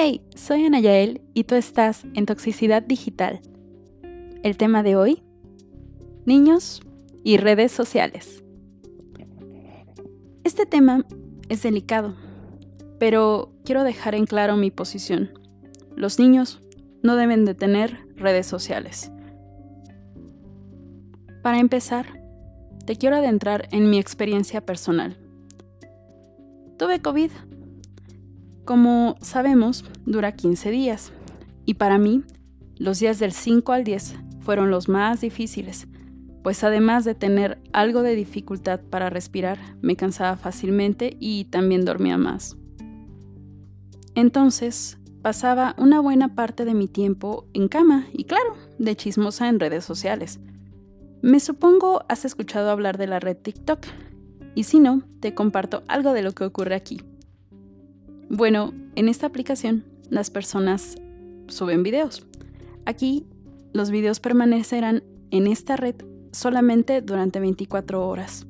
Hey, soy Ana Yael y tú estás en Toxicidad Digital. El tema de hoy, niños y redes sociales. Este tema es delicado, pero quiero dejar en claro mi posición. Los niños no deben de tener redes sociales. Para empezar, te quiero adentrar en mi experiencia personal. Tuve COVID. Como sabemos, dura 15 días. Y para mí, los días del 5 al 10 fueron los más difíciles, pues además de tener algo de dificultad para respirar, me cansaba fácilmente y también dormía más. Entonces, pasaba una buena parte de mi tiempo en cama y claro, de chismosa en redes sociales. Me supongo has escuchado hablar de la red TikTok, y si no, te comparto algo de lo que ocurre aquí. Bueno, en esta aplicación las personas suben videos. Aquí los videos permanecerán en esta red solamente durante 24 horas.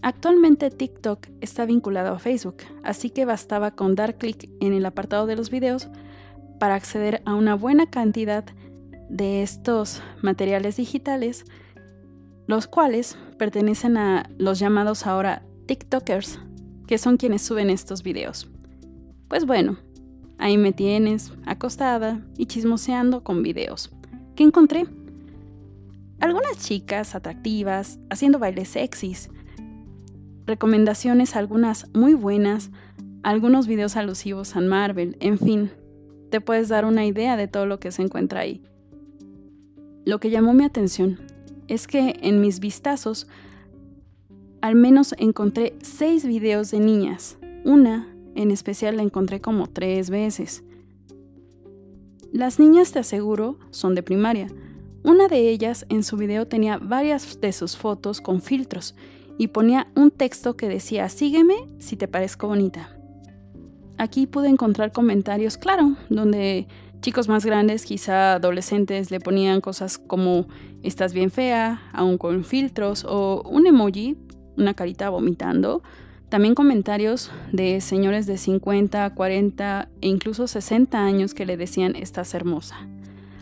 Actualmente TikTok está vinculado a Facebook, así que bastaba con dar clic en el apartado de los videos para acceder a una buena cantidad de estos materiales digitales, los cuales pertenecen a los llamados ahora TikTokers, que son quienes suben estos videos. Pues bueno, ahí me tienes, acostada y chismoseando con videos. ¿Qué encontré? Algunas chicas atractivas haciendo bailes sexys, recomendaciones algunas muy buenas, algunos videos alusivos a Marvel, en fin, te puedes dar una idea de todo lo que se encuentra ahí. Lo que llamó mi atención es que en mis vistazos al menos encontré seis videos de niñas. Una en especial la encontré como tres veces. Las niñas, te aseguro, son de primaria. Una de ellas en su video tenía varias de sus fotos con filtros y ponía un texto que decía sígueme si te parezco bonita. Aquí pude encontrar comentarios, claro, donde chicos más grandes, quizá adolescentes, le ponían cosas como estás bien fea, aún con filtros, o un emoji, una carita vomitando. También comentarios de señores de 50, 40 e incluso 60 años que le decían estás hermosa.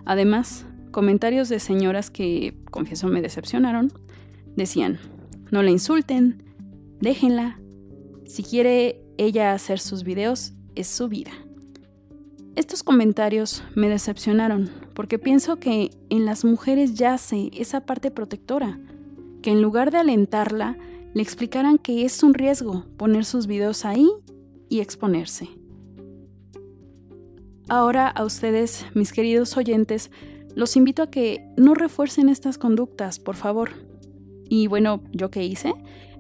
Además, comentarios de señoras que, confieso, me decepcionaron. Decían, no la insulten, déjenla. Si quiere ella hacer sus videos, es su vida. Estos comentarios me decepcionaron porque pienso que en las mujeres yace esa parte protectora, que en lugar de alentarla, le explicaran que es un riesgo poner sus videos ahí y exponerse. Ahora a ustedes, mis queridos oyentes, los invito a que no refuercen estas conductas, por favor. Y bueno, ¿yo qué hice?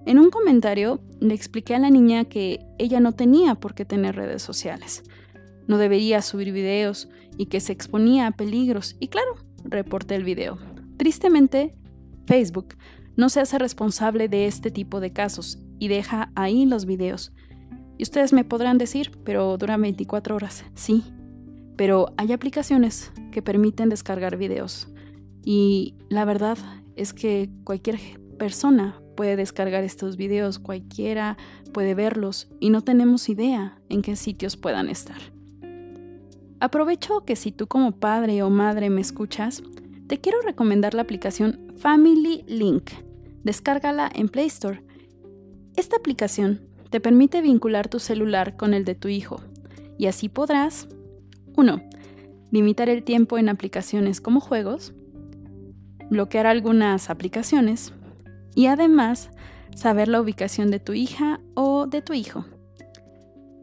En un comentario le expliqué a la niña que ella no tenía por qué tener redes sociales no debería subir videos y que se exponía a peligros. Y claro, reporté el video. Tristemente, Facebook no se hace responsable de este tipo de casos y deja ahí los videos. Y ustedes me podrán decir, pero duran 24 horas. Sí, pero hay aplicaciones que permiten descargar videos. Y la verdad es que cualquier persona puede descargar estos videos, cualquiera puede verlos y no tenemos idea en qué sitios puedan estar. Aprovecho que si tú como padre o madre me escuchas, te quiero recomendar la aplicación Family Link. Descárgala en Play Store. Esta aplicación te permite vincular tu celular con el de tu hijo y así podrás 1. Limitar el tiempo en aplicaciones como juegos, bloquear algunas aplicaciones y además saber la ubicación de tu hija o de tu hijo.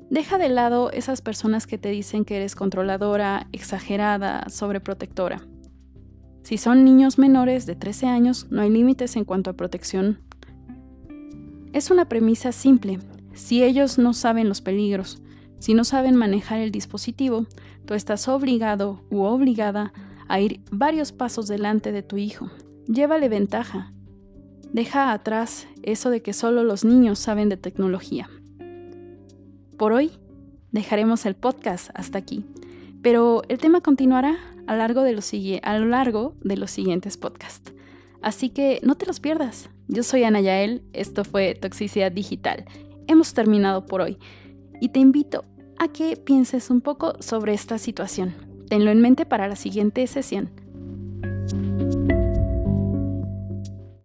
Deja de lado esas personas que te dicen que eres controladora, exagerada, sobreprotectora. Si son niños menores de 13 años, no hay límites en cuanto a protección. Es una premisa simple. Si ellos no saben los peligros, si no saben manejar el dispositivo, tú estás obligado u obligada a ir varios pasos delante de tu hijo. Llévale ventaja. Deja atrás eso de que solo los niños saben de tecnología. Por hoy dejaremos el podcast hasta aquí, pero el tema continuará a, largo de a lo largo de los siguientes podcasts. Así que no te los pierdas. Yo soy Ana Yael, esto fue Toxicidad Digital. Hemos terminado por hoy y te invito a que pienses un poco sobre esta situación. Tenlo en mente para la siguiente sesión.